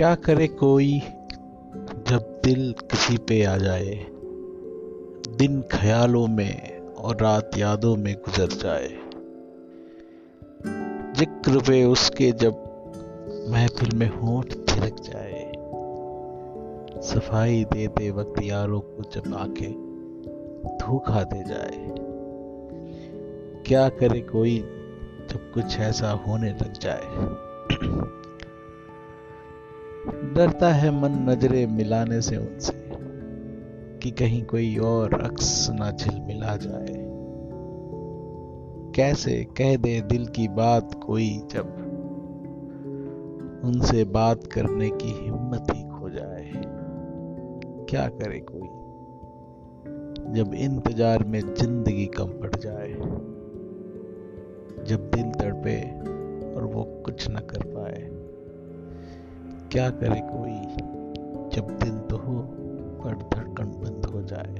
क्या करे कोई जब दिल किसी पे आ जाए, दिन ख्यालों में और रात यादों में गुजर जाए। ज़िक्र पे उसके जब महफिल में होंठ थिरक जाए। सफ़ाई देते वक्त यारों को जब आके धोखा दे जाए। क्या करे कोई जब कुछ ऐसा होने लग जाए। डरता है मन नजरे मिलाने से उनसे, कि कहीं कोई और अक्स ना झिल मिला जाए। कैसे कह दे दिल की बात कोई जब उनसे बात करने की हिम्मत ही खो जाए? क्या करे कोई, जब इंतज़ार में ज़िंदगी कम पड़ जाए? जब दिल तड़पे क्या करे कोई जब दिल तो हो पर धड़कन बंद हो जाए।